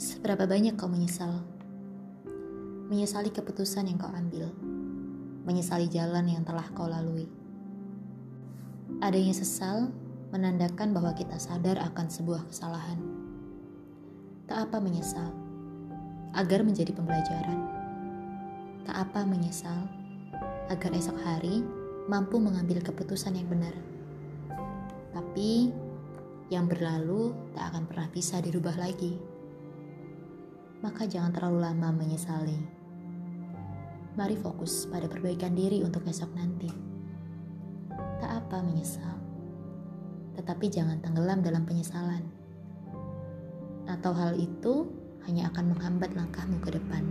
Berapa banyak kau menyesal? Menyesali keputusan yang kau ambil, menyesali jalan yang telah kau lalui. Adanya sesal menandakan bahwa kita sadar akan sebuah kesalahan. Tak apa menyesal, agar menjadi pembelajaran. Tak apa menyesal, agar esok hari mampu mengambil keputusan yang benar. Tapi, yang berlalu tak akan pernah bisa dirubah lagi maka jangan terlalu lama menyesali. Mari fokus pada perbaikan diri untuk esok nanti. Tak apa menyesal, tetapi jangan tenggelam dalam penyesalan. Atau hal itu hanya akan menghambat langkahmu ke depan.